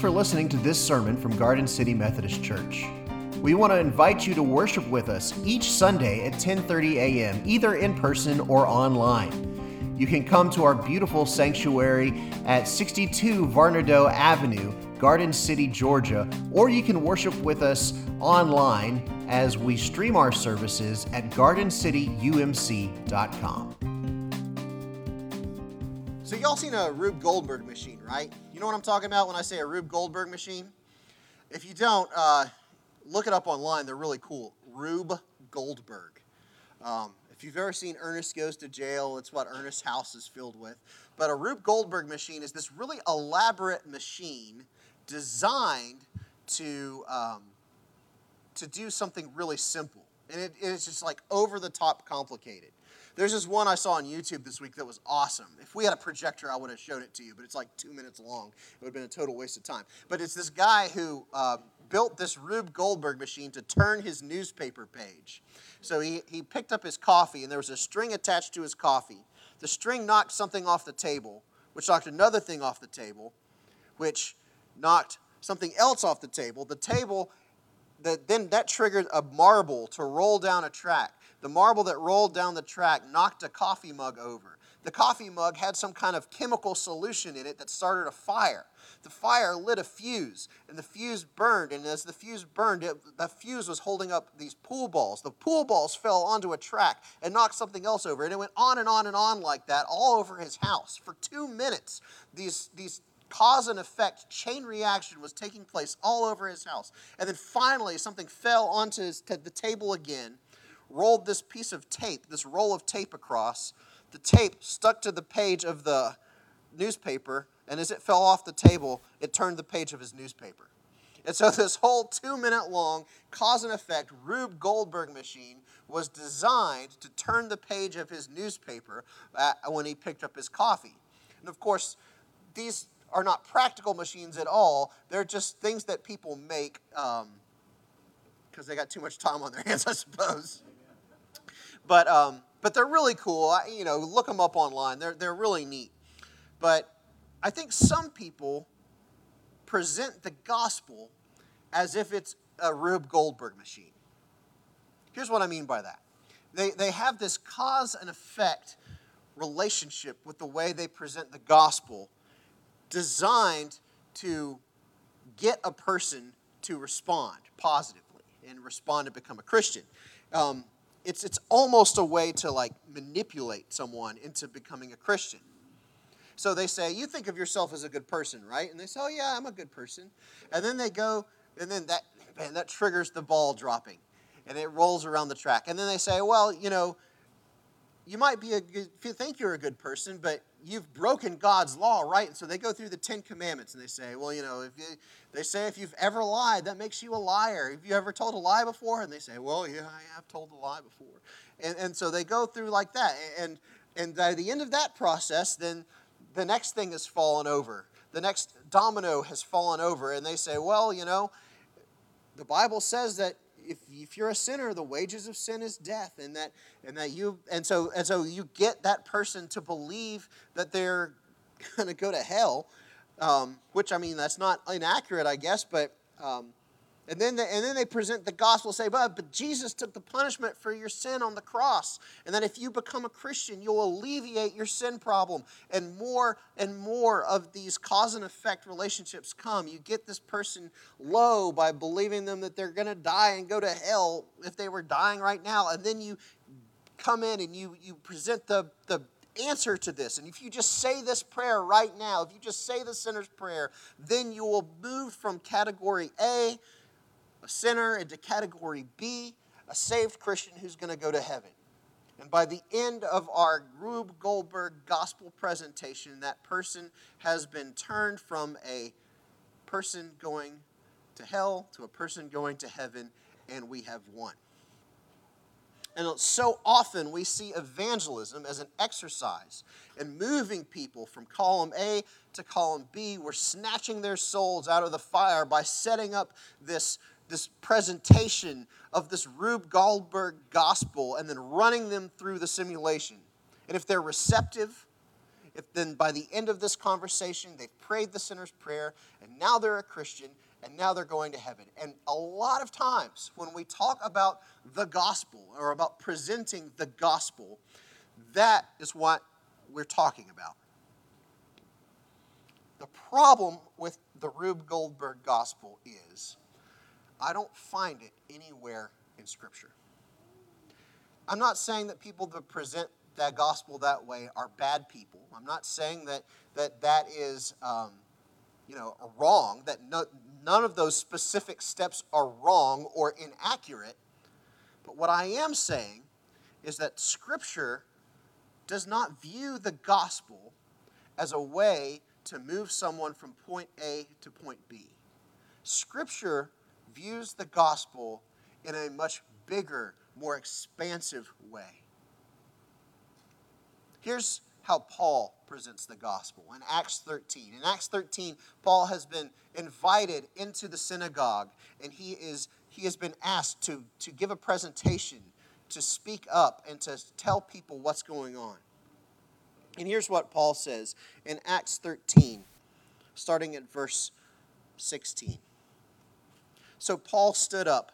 for listening to this sermon from Garden City Methodist Church. We want to invite you to worship with us each Sunday at 10:30 a.m., either in person or online. You can come to our beautiful sanctuary at 62 Varnado Avenue, Garden City, Georgia, or you can worship with us online as we stream our services at gardencityumc.com. So y'all seen a Rube Goldberg machine, right? You know what I'm talking about when I say a Rube Goldberg machine? If you don't, uh, look it up online. They're really cool. Rube Goldberg. Um, if you've ever seen Ernest Goes to Jail, it's what Ernest's house is filled with. But a Rube Goldberg machine is this really elaborate machine designed to, um, to do something really simple. And it, it's just like over the top complicated. There's this one I saw on YouTube this week that was awesome. If we had a projector, I would have showed it to you, but it's like two minutes long. It would have been a total waste of time. But it's this guy who uh, built this Rube Goldberg machine to turn his newspaper page. So he, he picked up his coffee, and there was a string attached to his coffee. The string knocked something off the table, which knocked another thing off the table, which knocked something else off the table. The table, that then that triggered a marble to roll down a track. The marble that rolled down the track knocked a coffee mug over. The coffee mug had some kind of chemical solution in it that started a fire. The fire lit a fuse, and the fuse burned. And as the fuse burned, it, the fuse was holding up these pool balls. The pool balls fell onto a track and knocked something else over. And it went on and on and on like that all over his house. For two minutes, these, these cause and effect chain reaction was taking place all over his house. And then finally, something fell onto his, the table again rolled this piece of tape, this roll of tape across. The tape stuck to the page of the newspaper, and as it fell off the table, it turned the page of his newspaper. And so, this whole two minute long cause and effect Rube Goldberg machine was designed to turn the page of his newspaper when he picked up his coffee. And of course, these are not practical machines at all. They're just things that people make because um, they got too much time on their hands, I suppose. But, um, but they're really cool. I, you know, look them up online. They're, they're really neat. But I think some people present the gospel as if it's a Rube Goldberg machine. Here's what I mean by that. They, they have this cause and effect relationship with the way they present the gospel designed to get a person to respond positively and respond to become a Christian. Um, it's, it's almost a way to like manipulate someone into becoming a Christian. So they say, You think of yourself as a good person, right? And they say, Oh, yeah, I'm a good person. And then they go, and then that, that triggers the ball dropping and it rolls around the track. And then they say, Well, you know, you might be a good, think you're a good person, but you've broken God's law, right? And so they go through the Ten Commandments and they say, well, you know, if you, they say if you've ever lied, that makes you a liar. Have you ever told a lie before? And they say, well, yeah, I have told a lie before. And, and so they go through like that. And, and by the end of that process, then the next thing has fallen over. The next domino has fallen over. And they say, well, you know, the Bible says that if, if you're a sinner, the wages of sin is death, and that and that you and so and so you get that person to believe that they're to go to hell, um, which I mean that's not inaccurate, I guess, but um, and then, and then they present the gospel, say, but, but Jesus took the punishment for your sin on the cross. And that if you become a Christian, you'll alleviate your sin problem. And more and more of these cause and effect relationships come. You get this person low by believing them that they're going to die and go to hell if they were dying right now. And then you come in and you, you present the, the answer to this. And if you just say this prayer right now, if you just say the sinner's prayer, then you will move from category A a sinner into category B, a saved Christian who's going to go to heaven. And by the end of our Rube Goldberg gospel presentation, that person has been turned from a person going to hell to a person going to heaven, and we have won. And so often we see evangelism as an exercise in moving people from column A to column B. We're snatching their souls out of the fire by setting up this this presentation of this Rube Goldberg gospel and then running them through the simulation. And if they're receptive, if then by the end of this conversation, they've prayed the sinner's prayer, and now they're a Christian, and now they're going to heaven. And a lot of times when we talk about the gospel or about presenting the gospel, that is what we're talking about. The problem with the Rube Goldberg gospel is I don't find it anywhere in Scripture. I'm not saying that people that present that gospel that way are bad people. I'm not saying that that, that is, um, you know, wrong, that no, none of those specific steps are wrong or inaccurate. But what I am saying is that Scripture does not view the gospel as a way to move someone from point A to point B. Scripture views the gospel in a much bigger, more expansive way. Here's how Paul presents the gospel in Acts 13. In Acts 13, Paul has been invited into the synagogue and he is he has been asked to, to give a presentation, to speak up, and to tell people what's going on. And here's what Paul says in Acts 13, starting at verse 16. So Paul stood up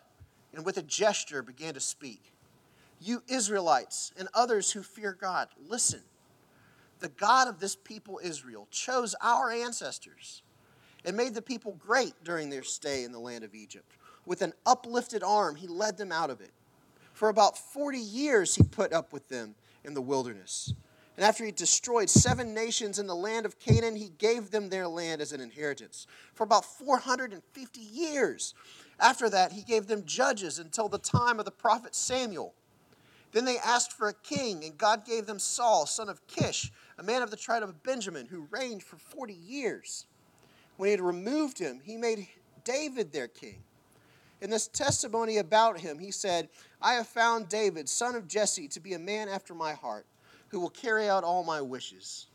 and with a gesture began to speak. You Israelites and others who fear God, listen. The God of this people, Israel, chose our ancestors and made the people great during their stay in the land of Egypt. With an uplifted arm, he led them out of it. For about 40 years, he put up with them in the wilderness. And after he destroyed seven nations in the land of Canaan, he gave them their land as an inheritance. For about 450 years. After that, he gave them judges until the time of the prophet Samuel. Then they asked for a king, and God gave them Saul, son of Kish, a man of the tribe of Benjamin, who reigned for 40 years. When he had removed him, he made David their king. In this testimony about him, he said, I have found David, son of Jesse, to be a man after my heart, who will carry out all my wishes.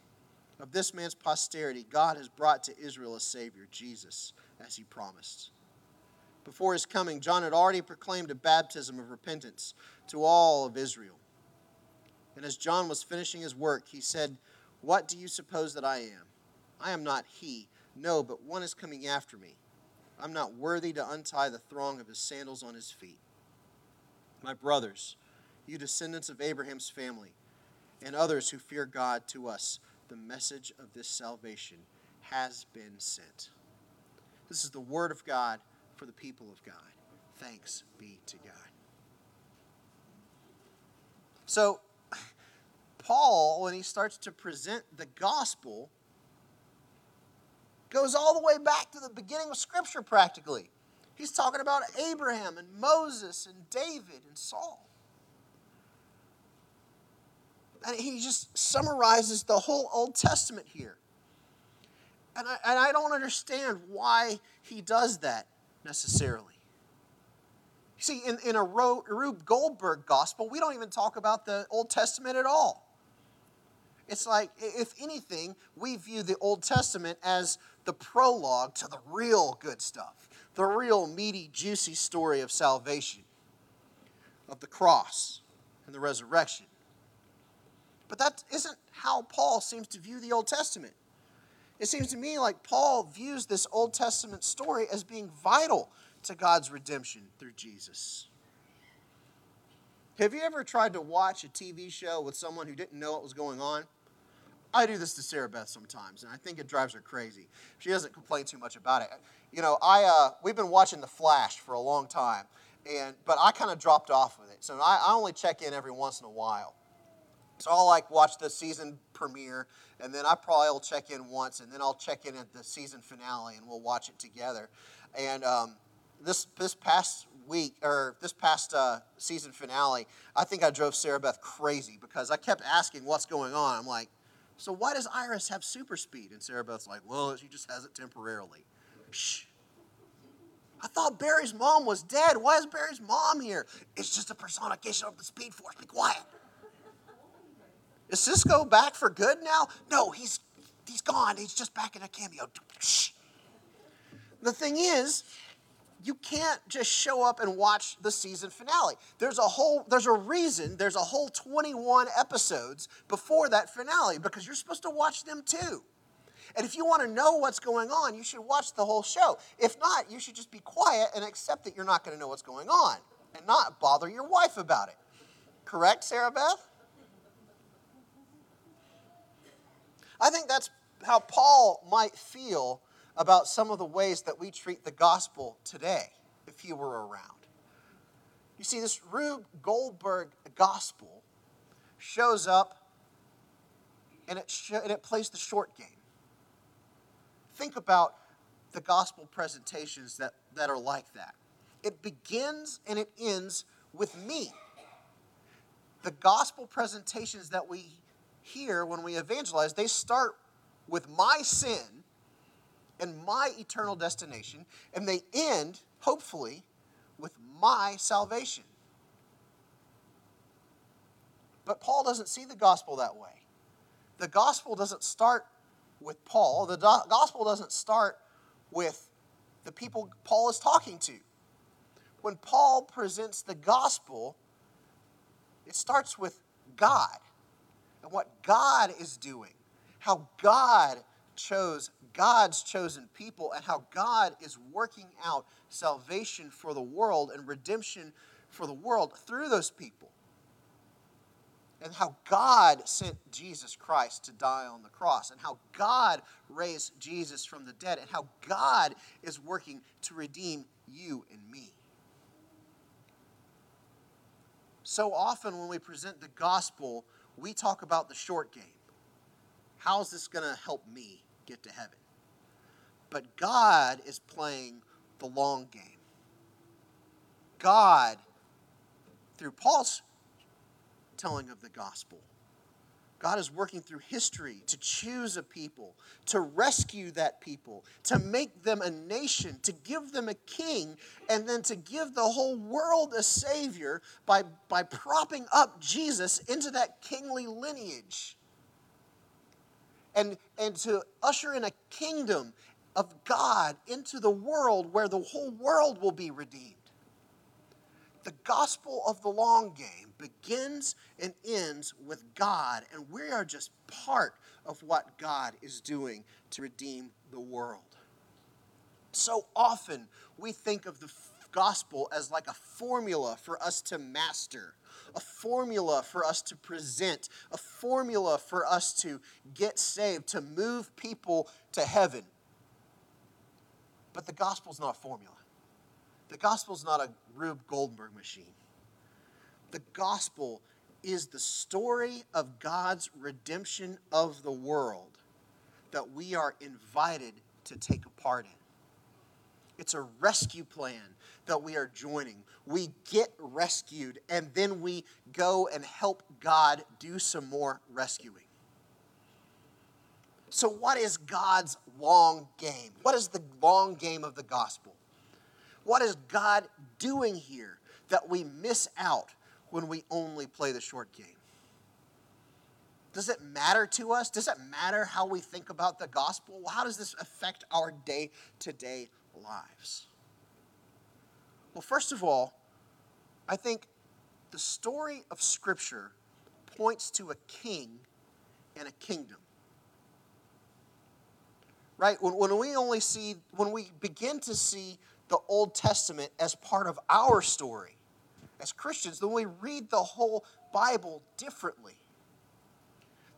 Of this man's posterity, God has brought to Israel a Savior, Jesus, as he promised. Before his coming, John had already proclaimed a baptism of repentance to all of Israel. And as John was finishing his work, he said, What do you suppose that I am? I am not he. No, but one is coming after me. I'm not worthy to untie the thong of his sandals on his feet. My brothers, you descendants of Abraham's family, and others who fear God to us, the message of this salvation has been sent. This is the word of God for the people of God. Thanks be to God. So, Paul, when he starts to present the gospel, goes all the way back to the beginning of Scripture practically. He's talking about Abraham and Moses and David and Saul. And he just summarizes the whole Old Testament here. And I, and I don't understand why he does that necessarily. See, in, in a Rube Goldberg gospel, we don't even talk about the Old Testament at all. It's like, if anything, we view the Old Testament as the prologue to the real good stuff, the real meaty, juicy story of salvation, of the cross and the resurrection. But that isn't how Paul seems to view the Old Testament. It seems to me like Paul views this Old Testament story as being vital to God's redemption through Jesus. Have you ever tried to watch a TV show with someone who didn't know what was going on? I do this to Sarah Beth sometimes, and I think it drives her crazy. She doesn't complain too much about it. You know, I uh, we've been watching The Flash for a long time, and but I kind of dropped off with it. So I, I only check in every once in a while. So I'll like watch the season premiere, and then I probably will check in once, and then I'll check in at the season finale, and we'll watch it together. And um, this this past week or this past uh, season finale, I think I drove Sarah Beth crazy because I kept asking what's going on. I'm like, so why does Iris have super speed? And Sarah Beth's like, well, she just has it temporarily. Shh. I thought Barry's mom was dead. Why is Barry's mom here? It's just a personification of the Speed Force. Be quiet. Is Cisco back for good now? No, he's he's gone. He's just back in a cameo. Shh. The thing is, you can't just show up and watch the season finale. There's a whole there's a reason, there's a whole 21 episodes before that finale because you're supposed to watch them too. And if you want to know what's going on, you should watch the whole show. If not, you should just be quiet and accept that you're not going to know what's going on and not bother your wife about it. Correct, Sarah Beth? I think that's how Paul might feel about some of the ways that we treat the gospel today if he were around. You see, this Rube Goldberg gospel shows up and it, sh- and it plays the short game. Think about the gospel presentations that, that are like that. It begins and it ends with me. The gospel presentations that we hear when we evangelize, they start with my sin and my eternal destination, and they end, hopefully, with my salvation. But Paul doesn't see the gospel that way. The gospel doesn't start with Paul, the do- gospel doesn't start with the people Paul is talking to. When Paul presents the gospel, it starts with God and what God is doing, how God chose God's chosen people, and how God is working out salvation for the world and redemption for the world through those people. And how God sent Jesus Christ to die on the cross, and how God raised Jesus from the dead, and how God is working to redeem you and me. So often, when we present the gospel, we talk about the short game. How's this going to help me get to heaven? But God is playing the long game. God, through Paul's telling of the gospel, God is working through history to choose a people, to rescue that people, to make them a nation, to give them a king, and then to give the whole world a savior by, by propping up Jesus into that kingly lineage. And, and to usher in a kingdom of God into the world where the whole world will be redeemed. The gospel of the long game begins and ends with God, and we are just part of what God is doing to redeem the world. So often we think of the gospel as like a formula for us to master, a formula for us to present, a formula for us to get saved, to move people to heaven. But the gospel's not a formula. The gospel's not a Rube Goldberg machine. The gospel is the story of God's redemption of the world that we are invited to take a part in. It's a rescue plan that we are joining. We get rescued, and then we go and help God do some more rescuing. So, what is God's long game? What is the long game of the gospel? What is God doing here that we miss out when we only play the short game? Does it matter to us? Does it matter how we think about the gospel? How does this affect our day to day lives? Well, first of all, I think the story of Scripture points to a king and a kingdom right? When, when we only see, when we begin to see the Old Testament as part of our story as Christians, then we read the whole Bible differently.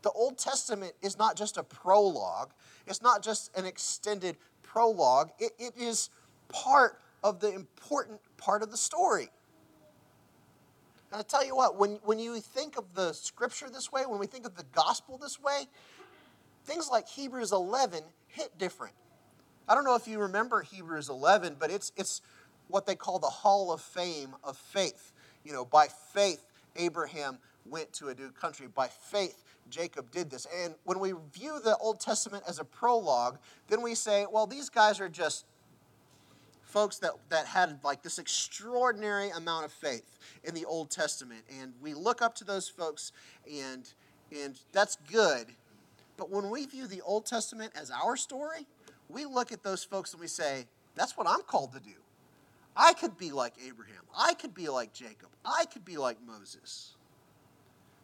The Old Testament is not just a prologue, it's not just an extended prologue, it, it is part of the important part of the story. And I tell you what, when, when you think of the scripture this way, when we think of the gospel this way, things like Hebrews 11 hit different. I don't know if you remember Hebrews 11, but it's, it's what they call the Hall of Fame of faith. You know, by faith, Abraham went to a new country. By faith, Jacob did this. And when we view the Old Testament as a prologue, then we say, well, these guys are just folks that, that had like this extraordinary amount of faith in the Old Testament. And we look up to those folks, and, and that's good. But when we view the Old Testament as our story, we look at those folks and we say, that's what I'm called to do. I could be like Abraham. I could be like Jacob. I could be like Moses.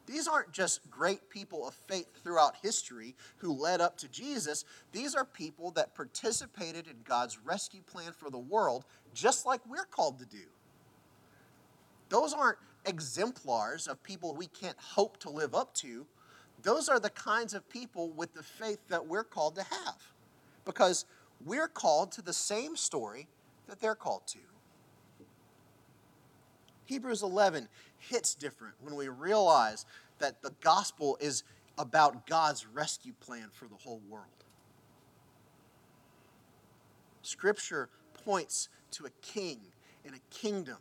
These aren't just great people of faith throughout history who led up to Jesus. These are people that participated in God's rescue plan for the world, just like we're called to do. Those aren't exemplars of people we can't hope to live up to. Those are the kinds of people with the faith that we're called to have because we're called to the same story that they're called to. Hebrews 11 hits different when we realize that the gospel is about God's rescue plan for the whole world. Scripture points to a king and a kingdom.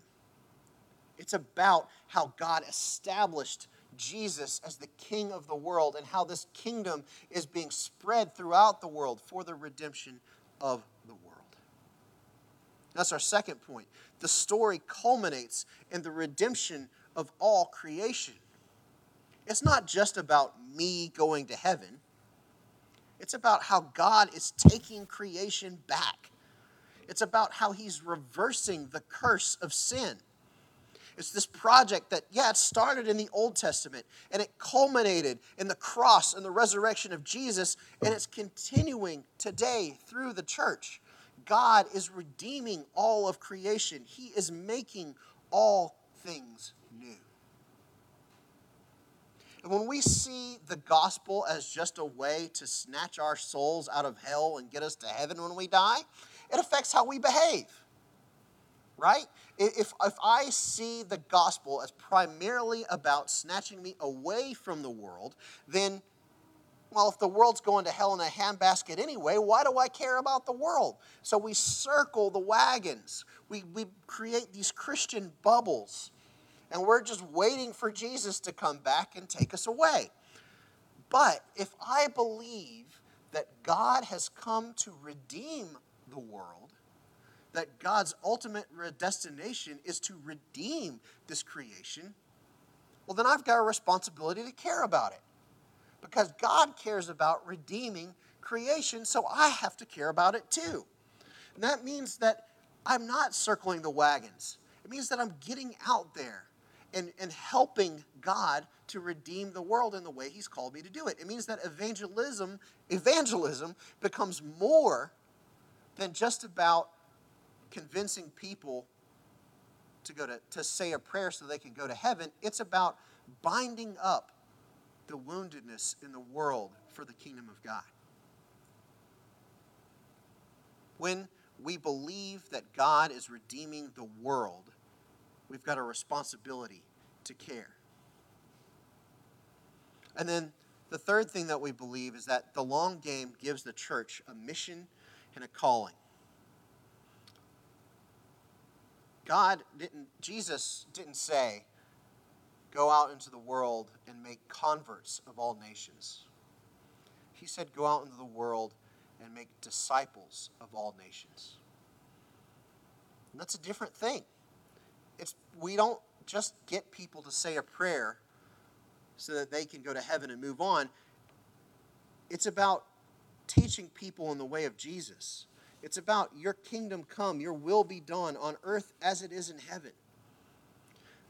It's about how God established Jesus as the king of the world and how this kingdom is being spread throughout the world for the redemption of. That's our second point. The story culminates in the redemption of all creation. It's not just about me going to heaven, it's about how God is taking creation back. It's about how he's reversing the curse of sin. It's this project that, yeah, it started in the Old Testament and it culminated in the cross and the resurrection of Jesus, and it's continuing today through the church. God is redeeming all of creation, He is making all things new. And when we see the gospel as just a way to snatch our souls out of hell and get us to heaven when we die, it affects how we behave right? If, if I see the gospel as primarily about snatching me away from the world, then, well, if the world's going to hell in a handbasket anyway, why do I care about the world? So we circle the wagons. We, we create these Christian bubbles, and we're just waiting for Jesus to come back and take us away. But if I believe that God has come to redeem the world, that God's ultimate destination is to redeem this creation, well, then I've got a responsibility to care about it. Because God cares about redeeming creation, so I have to care about it too. And that means that I'm not circling the wagons. It means that I'm getting out there and, and helping God to redeem the world in the way He's called me to do it. It means that evangelism, evangelism becomes more than just about convincing people to go to, to say a prayer so they can go to heaven. It's about binding up the woundedness in the world for the kingdom of God. When we believe that God is redeeming the world, we've got a responsibility to care. And then the third thing that we believe is that the long game gives the church a mission and a calling. God didn't, Jesus didn't say, go out into the world and make converts of all nations. He said, go out into the world and make disciples of all nations. And that's a different thing. It's, we don't just get people to say a prayer so that they can go to heaven and move on. It's about teaching people in the way of Jesus. It's about your kingdom come, your will be done on earth as it is in heaven.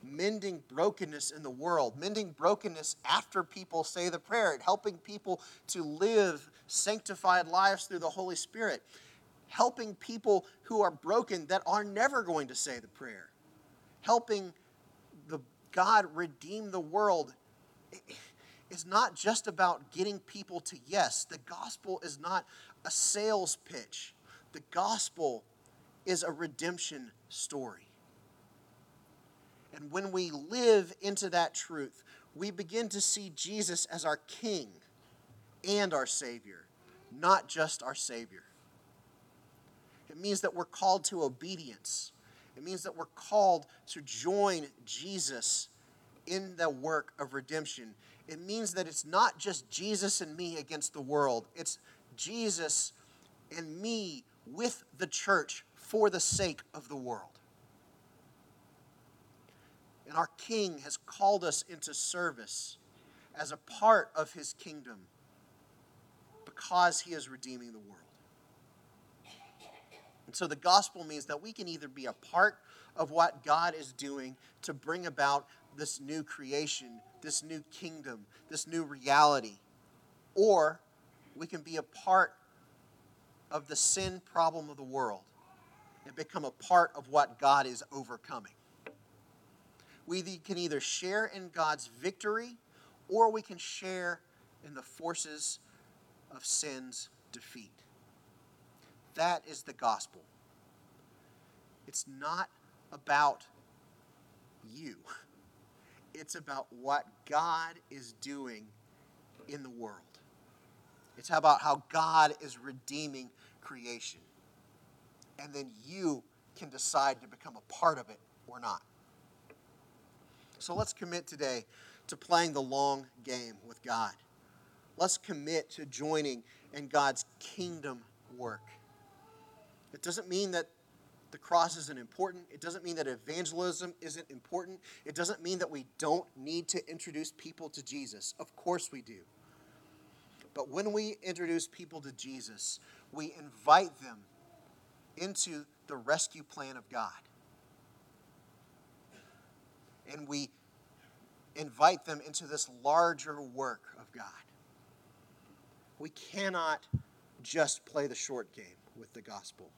Mending brokenness in the world, mending brokenness after people say the prayer, and helping people to live sanctified lives through the Holy Spirit, helping people who are broken that are never going to say the prayer, helping the God redeem the world is not just about getting people to yes. The gospel is not a sales pitch. The gospel is a redemption story. And when we live into that truth, we begin to see Jesus as our King and our Savior, not just our Savior. It means that we're called to obedience. It means that we're called to join Jesus in the work of redemption. It means that it's not just Jesus and me against the world, it's Jesus and me with the church for the sake of the world. And our King has called us into service as a part of his kingdom because he is redeeming the world. And so the gospel means that we can either be a part of what God is doing to bring about this new creation, this new kingdom, this new reality, or we can be a part of the sin problem of the world and become a part of what God is overcoming. We can either share in God's victory or we can share in the forces of sin's defeat. That is the gospel. It's not about you, it's about what God is doing in the world. It's about how God is redeeming creation. And then you can decide to become a part of it or not. So let's commit today to playing the long game with God. Let's commit to joining in God's kingdom work. It doesn't mean that the cross isn't important. It doesn't mean that evangelism isn't important. It doesn't mean that we don't need to introduce people to Jesus. Of course we do. But when we introduce people to Jesus, we invite them into the rescue plan of God. And we invite them into this larger work of God. We cannot just play the short game with the gospel.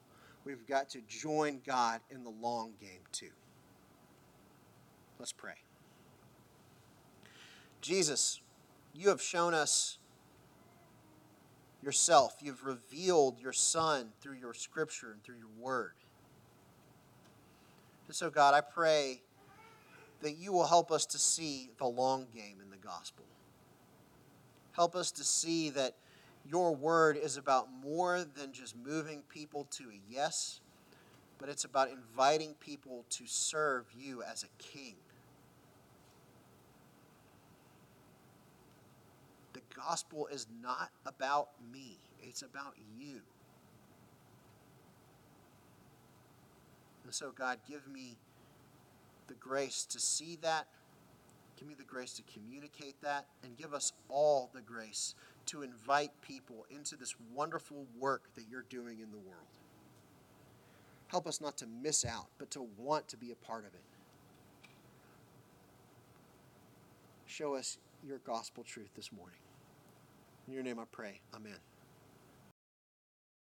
We've got to join God in the long game too. Let's pray. Jesus, you have shown us yourself. You've revealed your Son through your scripture and through your word. And so, God, I pray that you will help us to see the long game in the gospel. Help us to see that your word is about more than just moving people to a yes, but it's about inviting people to serve you as a king. The gospel is not about me, it's about you. And so, God, give me the grace to see that. Give me the grace to communicate that. And give us all the grace to invite people into this wonderful work that you're doing in the world. Help us not to miss out, but to want to be a part of it. Show us your gospel truth this morning. In your name I pray. Amen.